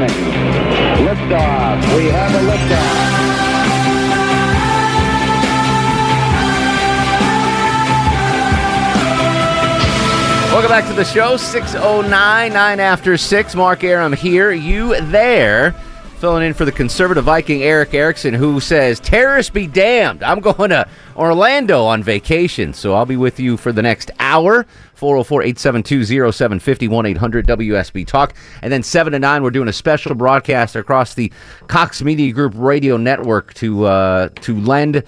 one. Liftoff. We have a liftoff. Welcome back to the show. 609, 9 after 6. Mark Arum here. You there. Filling in for the conservative Viking Erick Erickson, who says, Terrorists be damned. I'm going to Orlando on vacation. So I'll be with you for the next hour. 404 872 0750 1 800 WSB Talk. And then 7 to 9, we're doing a special broadcast across the Cox Media Group radio network to, uh, to lend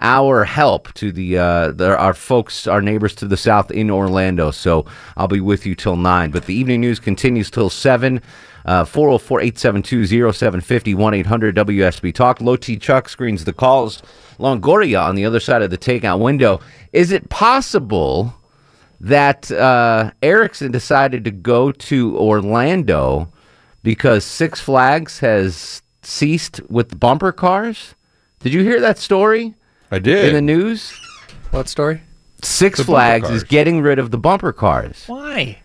our help to the, uh, the our folks, our neighbors to the south in Orlando. So I'll be with you till 9. But the evening news continues till 7. Uh, 404 872 0750 1 800 WSB Talk. Low T Chuck screens the calls. Longoria on the other side of the takeout window. Is it possible that uh, Erickson decided to go to Orlando because Six Flags has ceased with the bumper cars? Did you hear that story? I did. In the news? What story? Six The Flags is getting rid of the bumper cars. Why?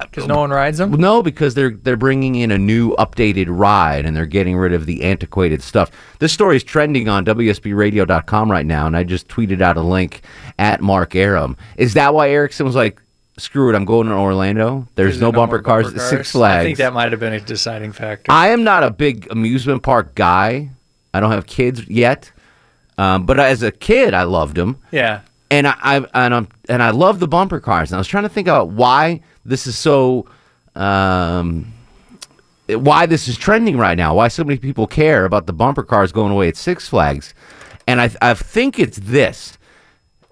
Because no one rides them. No, because they're they're bringing in a new updated ride and they're getting rid of the antiquated stuff. This story is trending on WSBRadio.com right now, and I just tweeted out a link at Mark Arum. Is that why Erickson was like, "Screw it, I'm going to Orlando. There's no there bumper cars bumper at Six? Flags." I think that might have been a deciding factor. I am not a big amusement park guy. I don't have kids yet, um, but as a kid, I loved them yeah. and I, I and I'm and I love the bumper cars. And I was trying to think out why this is so, um, why this is trending right now. Why so many people care about the bumper cars going away at Six Flags, and I I think it's this.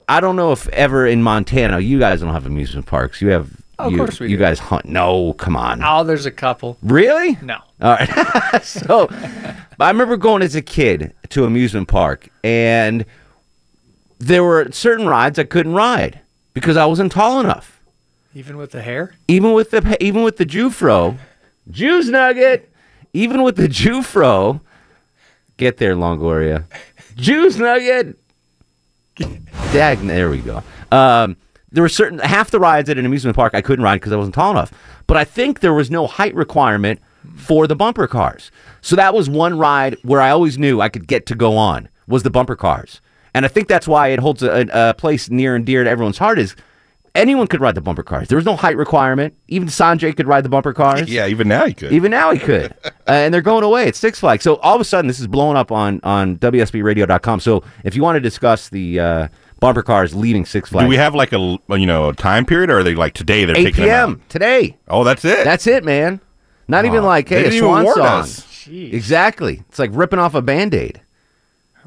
I don't know if ever in Montana you guys don't have amusement parks. You have. Of you, course we you do. guys hunt. No, come on. Oh, there's a couple. Really? No. All right. so, I remember going as a kid to amusement park, and there were certain rides I couldn't ride because I wasn't tall enough. Even with the hair? Even with the even with the Jufro, Jews Nugget, even with the Jufro, get there, Longoria, Jews Nugget. Dag, there we go. Um, there were certain half the rides at an amusement park I couldn't ride because I wasn't tall enough. But I think there was no height requirement for the bumper cars. So that was one ride where I always knew I could get to go on was the bumper cars. And I think that's why it holds a, a place near and dear to everyone's heart is anyone could ride the bumper cars. There was no height requirement. Even Sanjay could ride the bumper cars. Yeah, even now he could. Even now he could. uh, and they're going away at Six Flags. So all of a sudden, this is blowing up on, on WSBRadio.com. So if you want to discuss the uh, bumper cars leaving Six Flags, Do we have like a you know a time period, or are they like today they're 8 taking them out? p.m. today. Oh, that's it. That's it, man. Not even Oh, like, hey, a didn't even swan warn song. us. Jeez. Exactly. It's like ripping off a band aid.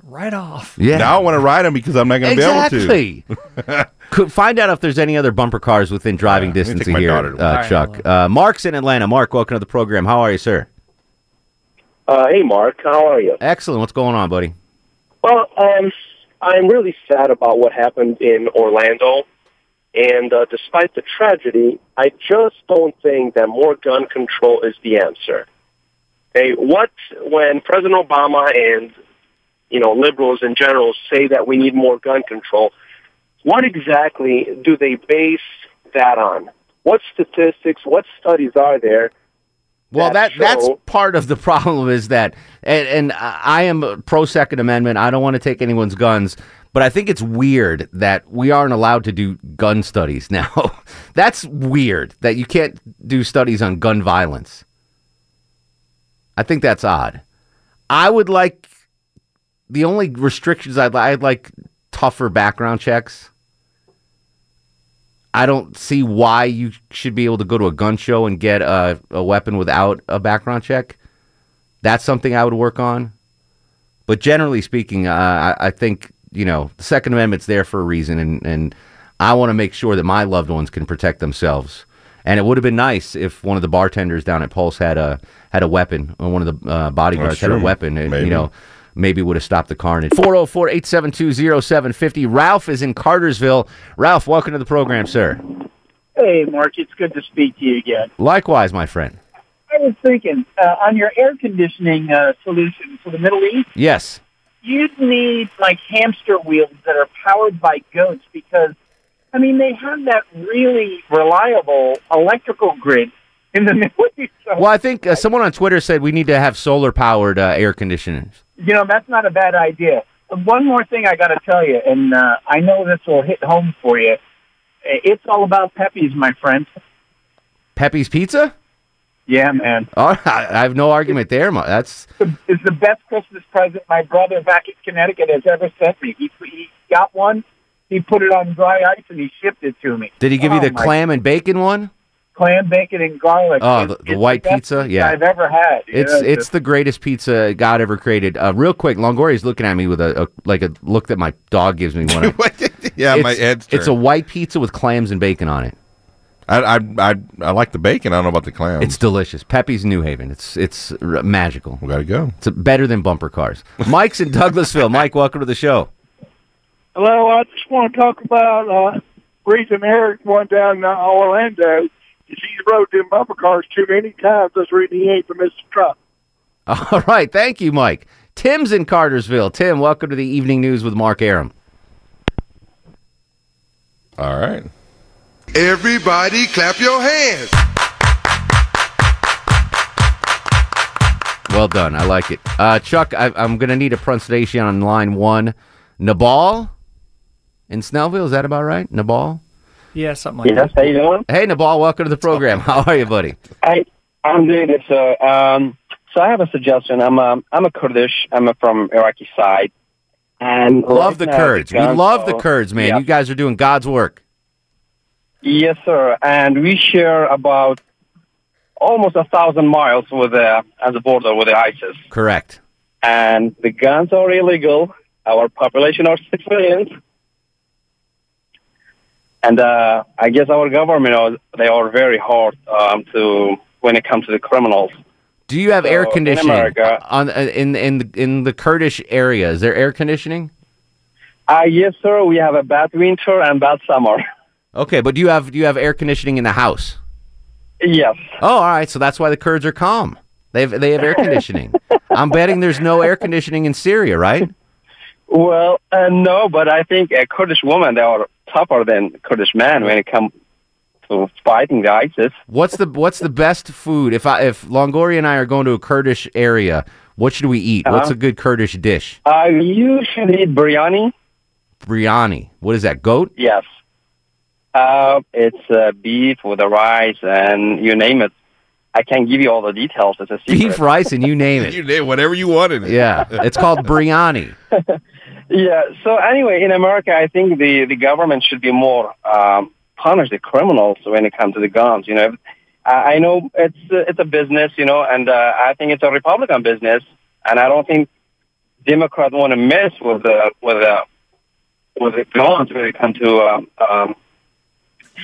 Right off. Yeah. Now I want to ride them because I'm not going to be able to. Exactly. Could find out if there's any other bumper cars within driving Yeah, distance of here, uh, All right, Chuck. Uh, Mark's in Atlanta. Mark, welcome to the program. How are you, sir? Uh, hey, Mark. How are you? Excellent. What's going on, buddy? Well, um, I'm really sad about what happened in Orlando. And uh, despite the tragedy, I just don't think that more gun control is the answer. Okay, what when President Obama and you know liberals in general say that we need more gun control, what exactly do they base that on? What statistics, what studies are there Well, that that that's part of the problem is that, and, and I am pro Second Amendment. I don't want to take anyone's guns, but I think it's weird that we aren't allowed to do gun studies now. that's weird that you can't do studies on gun violence. I think that's odd. I would like the only restrictions I'd, I'd like tougher background checks. I don't see why you should be able to go to a gun show and get a, a weapon without a background check. That's something I would work on. But generally speaking, uh, I, I think you know the Second Amendment's there for a reason, and, and I want to make sure that my loved ones can protect themselves. And it would have been nice if one of the bartenders down at Pulse had a had a weapon, or one of the uh, bodyguards had a weapon, and Maybe. you know maybe would have stopped the carnage. 404 872 0750. Ralph is in Cartersville. Ralph, welcome to the program, sir. Hey, Mark, it's good to speak to you again. Likewise, my friend. I was thinking uh, on your air conditioning uh, solution for the Middle East, Yes. you'd need like hamster wheels that are powered by goats because, I mean, they have that really reliable electrical grid, in the Middle East. So, Well, I think uh, someone on Twitter said we need to have solar powered uh, air conditioners. You know, that's not a bad idea. One more thing I got to tell you, and uh, I know this will hit home for you. It's all about Pepe's, my friend. Pepe's Pizza? Yeah, man. Oh, I have no argument there. That's It's the best Christmas present my brother back in Connecticut has ever sent me. He, he got one, he put it on dry ice, and he shipped it to me. did he give you Oh, the my clam and bacon one? Clam bacon and garlic. Oh, the- the it's white best pizza? Yeah. I've ever had. It's Yeah, it's the greatest pizza God ever created. Uh, real quick, Longoria's looking at me with a, a like a look that my dog gives me when I, yeah, it's, my head's it's a white pizza with clams and bacon on it. I, I, I, I like the bacon. I don't know about the clams. It's delicious. Pepe's New Haven. It's it's r- magical. we gotta go. It's better than bumper cars. Mike's in Douglasville. Mike, welcome to the show. Hello, I just want to talk about uh, reason Erick won down in Orlando is he rode them bumper cars too many times. That's the reason he ain't the Mr. Trump. All right, thank you, Mike. Tim's in Cartersville. Tim, welcome to the evening news with Mark Arum. All right. Everybody clap your hands. Well done. I like it. Uh, Chuck, I, I'm going to need a pronunciation on line one. Nabal in Snellville. Is that about right? Nabal? Yeah, something like Yes, that. how you doing? Hey, Nabal, welcome to the program. How are you, buddy? I I'm doing this. Uh, um, so I have a suggestion. I'm um, I'm a Kurdish. I'm a from Iraqi side, and Love the right now Kurds. We guns love the Kurds, man. Yeah. You guys are doing God's work. Yes, sir. And we share about almost a thousand miles with the as a border with the ISIS. Correct. And the guns are illegal. Our population are six million. And uh, I guess our government are they are very hard um, to when it comes to the criminals. Do you have So, air in conditioning America- on uh, in in the, in the Kurdish area? Is there air conditioning? Uh, yes, sir. We have a bad winter and bad summer. Okay, but do you have do you have air conditioning in the house? yes. Oh, all right. So that's why the Kurds are calm. They have they have air conditioning. I'm betting there's no air conditioning in Syria, right? Well, uh, no, but I think a Kurdish woman they are tougher than Kurdish man when it comes to fighting the ISIS. What's the what's the best food? If I if Longoria and I are going to a Kurdish area, what should we eat? What's Uh-huh. a good Kurdish dish? I usually eat biryani. Biryani. What is that? Goat? Yes. Uh, it's uh, beef with the rice and you name it. I can't give you all the details. It's a secret. Beef, rice, and you name it. You it. did whatever you wanted. Yeah, it's called biryani. Yeah. So anyway, in America, I think the the government should be more um, punish the criminals when it comes to the guns. You know, I, I know it's uh, it's a business, you know, and uh, I think it's a Republican business, and I don't think Democrats want to mess with the with the with the guns when it comes to um, um,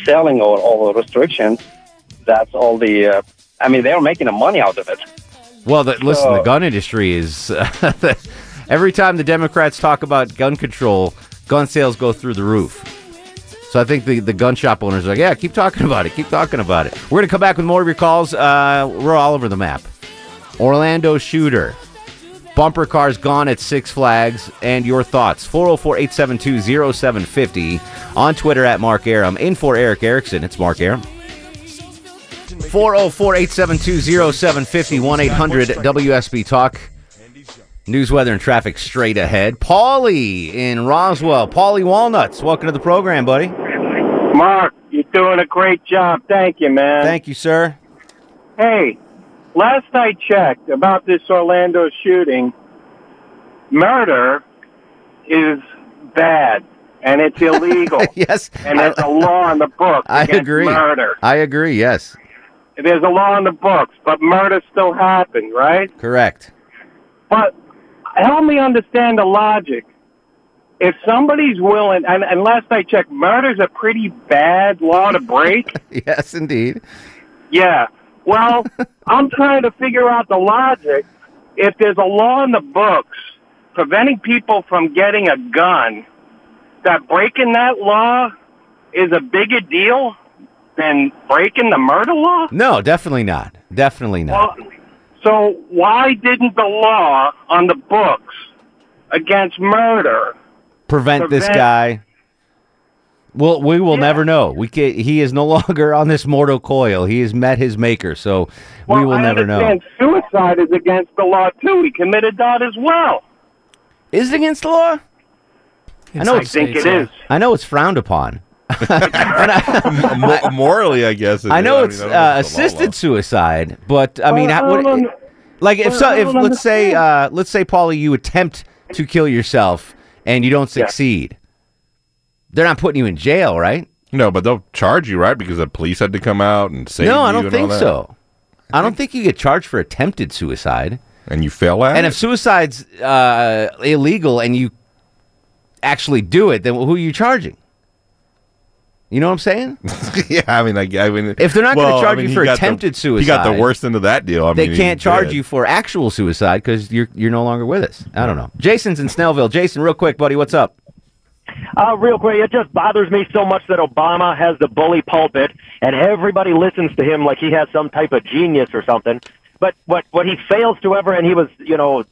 selling or all the restrictions. That's all the. Uh, I mean, they're making the money out of it. Well, the, listen, the gun industry is every time the Democrats talk about gun control, gun sales go through the roof. So I think the, the gun shop owners are like, yeah, keep talking about it, keep talking about it. We're gonna come back with more of your calls. Uh, we're all over the map. Orlando shooter, bumper cars gone at Six Flags, and your thoughts. 404-872-0750 on Twitter at Mark Arum. In for Erick Erickson, it's Mark Arum. 404-872-0750 1-800-WSB Talk. News, weather, and traffic straight ahead. Paulie in Roswell. Paulie Walnuts, welcome to the program, buddy. Mark, you're doing a great job. Thank you, man. Thank you, sir. Hey, last I checked about this Orlando shooting, murder is bad and it's illegal. yes, and there's a law in the book. I agree. murder. I agree, yes. There's a law in the books, but murder still happens, right? Correct. But help me understand the logic. If somebody's willing, and, and last I checked, murder's a pretty bad law to break. Yes, indeed. Yeah. Well, I'm trying to figure out the logic. If there's a law in the books preventing people from getting a gun, that breaking that law is a bigger deal than breaking the murder law? No, definitely not. Definitely not. Well, so why didn't the law on the books against murder Prevent this guy. Well, we will Yeah. never know. We can, he is no longer on this mortal coil. He has met his maker, so Well, we will I never know. understand suicide is against the law too. He committed that as well. Is it against the law? In I know some I it's- think states, it I know it's frowned upon. And I, Mo- morally, I guess. it I know mean, it's I don't uh, if it's the law, assisted suicide, but I mean, Well, I what, don't- like if well, so, if let's say, uh, let's say, Paulie, you attempt to kill yourself and you don't Yeah. succeed, they're not putting you in jail, right? No, but they'll charge you, right? Because the police had to come out and save no, you I don't think all that. so. I don't think you get charged for attempted suicide. And you fell at And it? if suicide's uh, illegal and you actually do it, then who are you charging? You know what I'm saying? yeah, I mean, I, I mean, If they're not gonna charge I mean, you for attempted the- attempted He got the worst end of that deal. I they mean, he can't charge did. you for actual suicide because you're you're no longer with us. I don't know. Jason's in Snellville. Jason, real quick, buddy, what's up? Uh, real quick, it just bothers me so much that Obama has the bully pulpit and everybody listens to him like he has some type of genius or something. But what what he fails to ever, and he was you know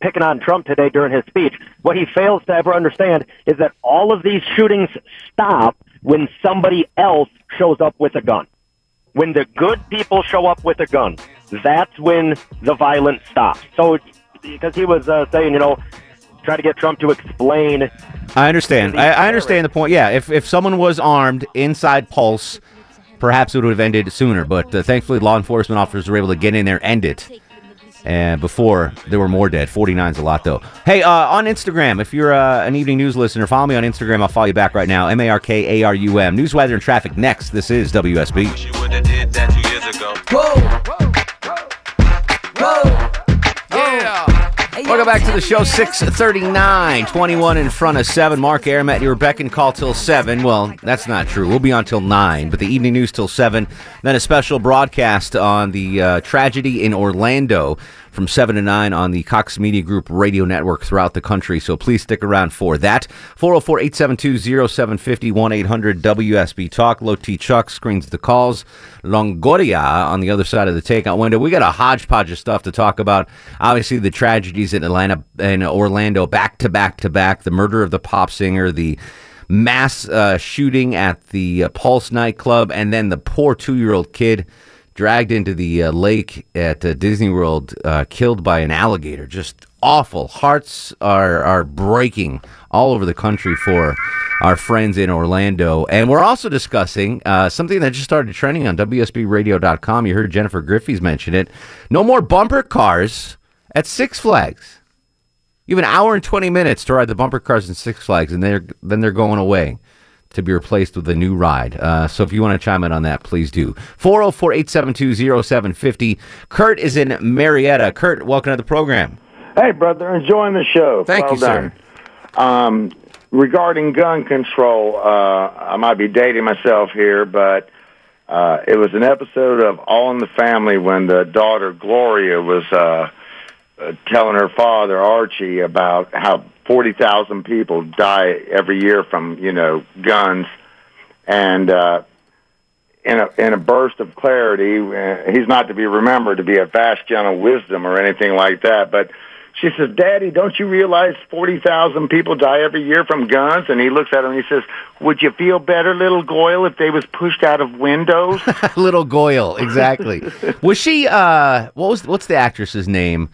picking on Trump today during his speech. What he fails to ever understand is that all of these shootings stop when somebody else shows up with a gun. When the good people show up with a gun, that's when the violence stops. So, because he was uh, saying, you know, try to get Trump to explain I understand. I, I understand the point. Yeah, if if someone was armed inside Pulse, perhaps it would have ended sooner. But uh, thankfully, law enforcement officers were able to get in there, and end it. And before there were more dead. 49's a lot, though. Hey, uh, on Instagram, if you're uh, an evening news listener, follow me on Instagram. I'll follow you back right now. M A R K A R U M. News, weather, and traffic next. This is WSB. Welcome back to the show. 639, 21 in front of 7. Mark Arum at, your beck and call till 7. Well, that's not true. We'll be on till 9, but the evening news till 7. Then a special broadcast on the uh, tragedy in Orlando from 7 to 9 on the Cox Media Group radio network throughout the country. So please stick around for that. 404 872 0750 1 800 WSB Talk. Low T Chuck screens the calls. Longoria on the other side of the takeout window. We got a hodgepodge of stuff to talk about. Obviously, the tragedies in Atlanta and Orlando back to back to back. The murder of the pop singer, the mass uh, shooting at the uh, Pulse nightclub, and then the poor two year old kid dragged into the uh, lake at uh, Disney World, uh, killed by an alligator. Just awful. Hearts are are breaking all over the country for our friends in Orlando. And we're also discussing uh, something that just started trending on WSBRadio.com. You heard Jennifer Griffey's mention it. No more bumper cars at Six Flags. You have an hour and 20 minutes to ride the bumper cars in Six Flags, and they're, then they're going away to be replaced with a new ride. Uh, so if you want to chime in on that, please do. 404 872 0750. Kurt is in Marietta. Kurt, welcome to the program. Hey, brother, enjoying the show. Thank well you, sir. Um, regarding gun control, uh, I might be dating myself here, but uh, it was an episode of All in the Family when the daughter Gloria was uh, uh, telling her father Archie about how forty thousand people die every year from you know guns, and uh, in a in a burst of clarity, uh, he's not to be remembered to be a vast gentle wisdom or anything like that, but. She says, Daddy, don't you realize 40,000 people die every year from guns? And he looks at her and he says, Would you feel better, little Goyle, if they was pushed out of windows? Little Goyle, exactly. was she, uh, what was, what's the actress's name?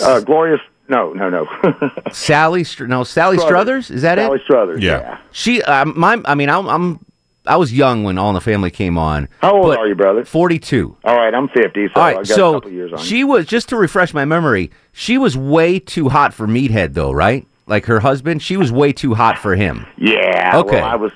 uh, Glorious. No, no, no. Sally, Str- no, Sally Struthers? Is that Sally it? Sally Struthers. Yeah. Yeah. She, um, my, I mean, I'm, I'm, I was young when All in the Family came on. How old are you, brother? 42. All right, I'm 50, so All I right, got a so couple years on. she was just to refresh my memory. She was way too hot for Meathead, though, right? Like her husband, she was way too hot for him. yeah. Okay. Well, I was.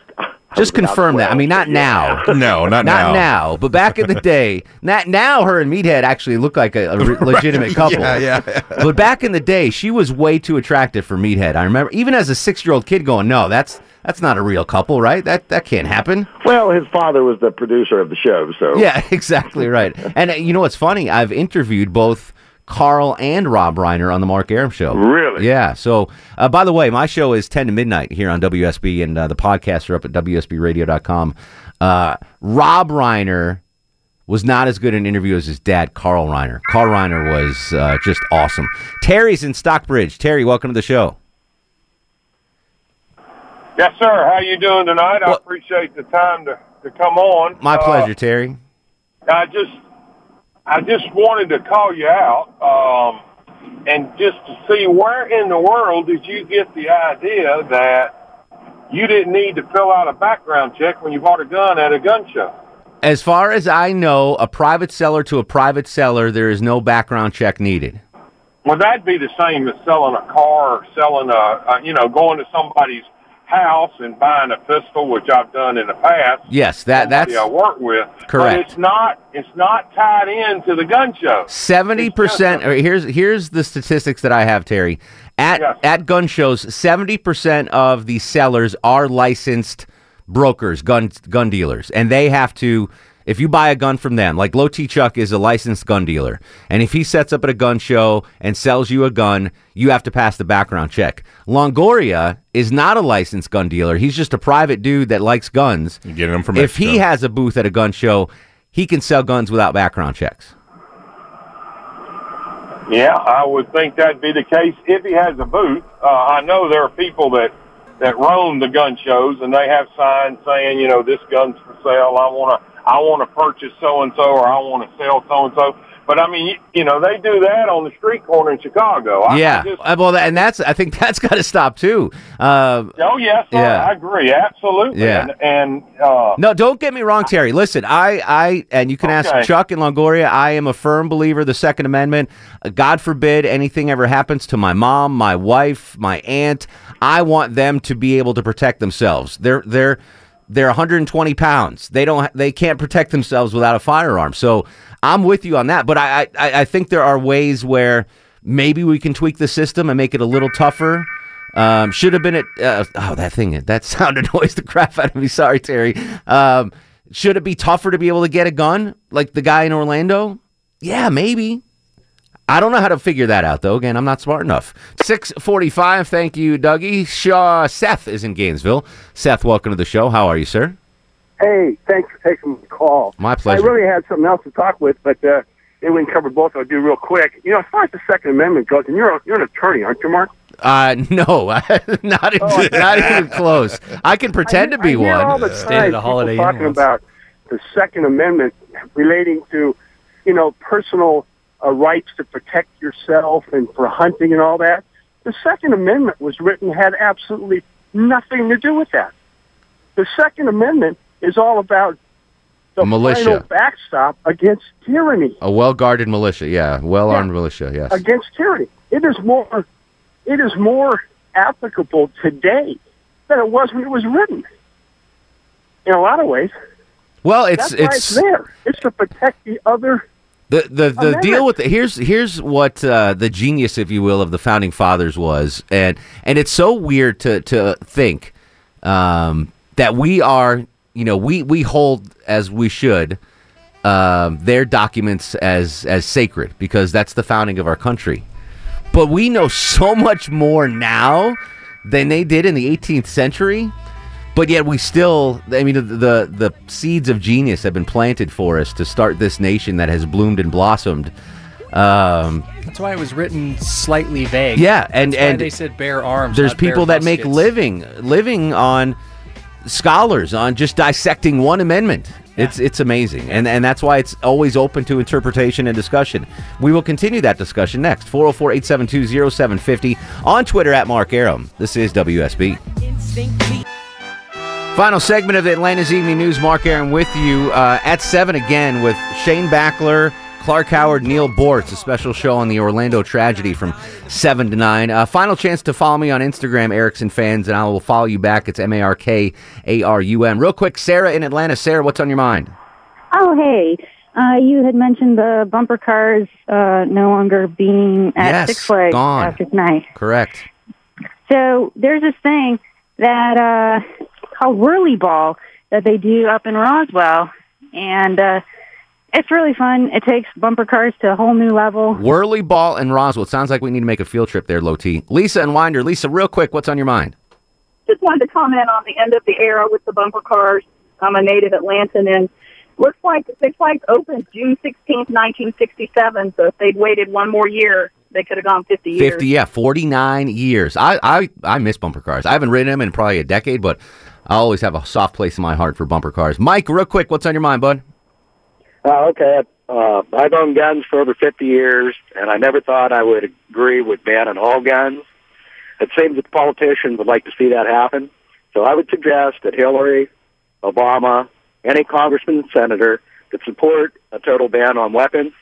I Just confirm that. I mean, not yeah. now. No, not, now. Not now. but back in the day, not now. Her and Meathead actually look like a, a re- legitimate couple. Yeah, yeah. But back in the day, she was way too attractive for Meathead. I remember, even as a six-year-old kid, going, "No, that's that's not a real couple, right? That that can't happen." Well, his father was the producer of the show, so. Yeah, exactly right. And uh, you know what's funny? I've interviewed both Carl and Rob Reiner on the Mark Arum show. Really? Yeah. So, uh, by the way, my show is 10 to midnight here on WSB, and uh, the podcasts are up at WSBradio.com. Uh, Rob Reiner was not as good an interview as his dad, Carl Reiner. Carl Reiner was uh, just awesome. Terry's in Stockbridge. Terry, welcome to the show. Yes, sir. How you doing tonight? I appreciate the time to, to come on. My Uh, pleasure, Terry. I just I just wanted to call you out um, and just to see where in the world did you get the idea that you didn't need to fill out a background check when you bought a gun at a gun show? As far as I know, a private seller to a private seller, there is no background check needed. Well, that'd be the same as selling a car or selling a, a you know going to somebody's house and buying a pistol, which I've done in the past. Yes, that that's I work with. But correct. it's not it's not tied into the gun show. Seventy percent. Here's here's the statistics that I have, Terry. At at gun shows, seventy percent of the sellers are licensed brokers, gun gun dealers, and they have to. If you buy a gun from them, like Low T Chuck is a licensed gun dealer, and if he sets up at a gun show and sells you a gun, you have to pass the background check. Longoria is not a licensed gun dealer; he's just a private dude that likes guns. You get them from if he has a booth at a gun show, he can sell guns without background checks. Yeah, I would think that'd be the case if he has a booth. Uh, I know there are people that that roam the gun shows and they have signs saying, you know, this gun's for sale. I want to I want to purchase so and so or I want to sell so and so. But I mean, you, you know, they do that on the street corner in Chicago. I, yeah, just, Uh, well, and that's I think that's got to stop too. Uh, oh yes, Yeah. I agree, absolutely. Yeah. And, and uh, no, don't get me wrong, Terry. Listen, I, I, and you can Okay. ask Chuck in Longoria. I am a firm believer of the Second Amendment. Uh, God forbid anything ever happens to my mom, my wife, my aunt. I want them to be able to protect themselves. They're they're they're 120 pounds. They don't. They can't protect themselves without a firearm. So I'm with you on that. But I I, I think there are ways where maybe we can tweak the system and make it a little tougher. Um, should have been at uh, oh that thing that sound annoys the crap out of me. Sorry, Terry. Um, should it be tougher to be able to get a gun like the guy in Orlando? Yeah, maybe. I don't know how to figure that out though. Again, I'm not smart enough. Six forty-five. Thank you, Dougie. Shaw Seth is in Gainesville. Seth, welcome to the show. How are you, sir? Hey, thanks for taking the call. My pleasure. I really had something else to talk with, but uh, maybe we can cover both. I'll do real quick. You know, as far as the Second Amendment goes, and you're a, you're an attorney, aren't you, Mark? Uh, no, not even, not even close. I can pretend to be I hear one. all the time people talking about the Second Amendment relating to, you know, personal uh, rights to protect yourself and for hunting and all that. The Second Amendment was written had absolutely nothing to do with that. The Second Amendment is all about the Militia. final backstop against tyranny. A well-guarded militia, yeah, well-armed militia, yes. Against tyranny. It is more. It is more applicable today than it was when it was written. In a lot of ways. Well, it's That's why it's it's there. It's to protect the other. The the, the deal with the, here's here's what uh, the genius, if you will, of the founding fathers was, and and it's so weird to to think um, that we are, you know, we we hold as we should um, their documents as as sacred because that's the founding of our country. But we know so much more now than they did in the 18th century. But yet we still, I mean, the, the the seeds of genius have been planted for us to start this nation that has bloomed and blossomed. Um, That's why it was written slightly vague. Yeah, and- That's why and they said bear arms. there's not bear people that make living living on scholars on just dissecting one amendment. It's it's amazing, and and that's why it's always open to interpretation and discussion. We will continue that discussion next. 404-872-0750 on Twitter at Mark Arum. This is WSB. Final segment of the Atlanta's Evening News. Mark Arum with you uh, at 7 again with Shane Backler, Clark Howard, Neal Boortz. A special show on the Orlando tragedy from 7 to 9. Uh, final chance to follow me on Instagram, Erickson Fans, and I will follow you back. It's M A R K A R U M. Real quick, Sarah in Atlanta. Sarah, what's on your mind? Oh, hey. Uh, you had mentioned the bumper cars uh, no longer being at Yes, Six Flags gone. after tonight. Correct. So there's this thing that called Whirly Ball that they do up in Roswell, and uh, it's really fun. It takes bumper cars to a whole new level. Whirly Ball and Roswell. It sounds like we need to make a field trip there, Low T. Lisa and Winder. Lisa, real quick, what's on your mind? just wanted to comment on the end of the era with the bumper cars. I'm a native Atlantan, and looks like Six Flags opened June 16th, 1967. So if they'd waited one more year, they could have gone 50 years. 50, yeah, 49 years. I, I, I miss bumper cars. I haven't ridden them in probably a decade, but I always have a soft place in my heart for bumper cars. Mike, real quick, what's on your mind, bud? Uh, okay. Uh, I've owned guns for over 50 years, and I never thought I would agree with banning all guns. It seems that the politicians would like to see that happen. So I would suggest that Hillary, Obama, any congressman and senator that support a total ban on weapons,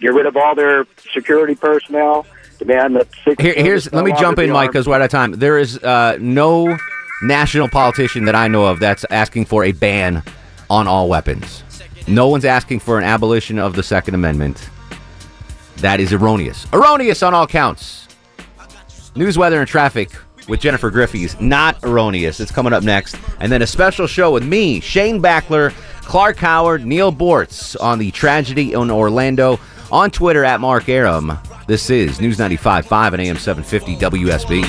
get rid of all their security personnel, demand that... Here, here's let me jump in, Mike, because we're out of time. There is uh, no national politician that I know of that's asking for a ban on all weapons. No one's asking for an abolition of the Second Amendment. That is erroneous. Erroneous on all counts. News, weather, and traffic with Jennifer Griffey's not erroneous. It's coming up next. And then a special show with me, Shane Backler, Clark Howard, Neal Boortz on the tragedy in Orlando. On Twitter at Mark Arum. This is News 95.5 and AM 750 WSB.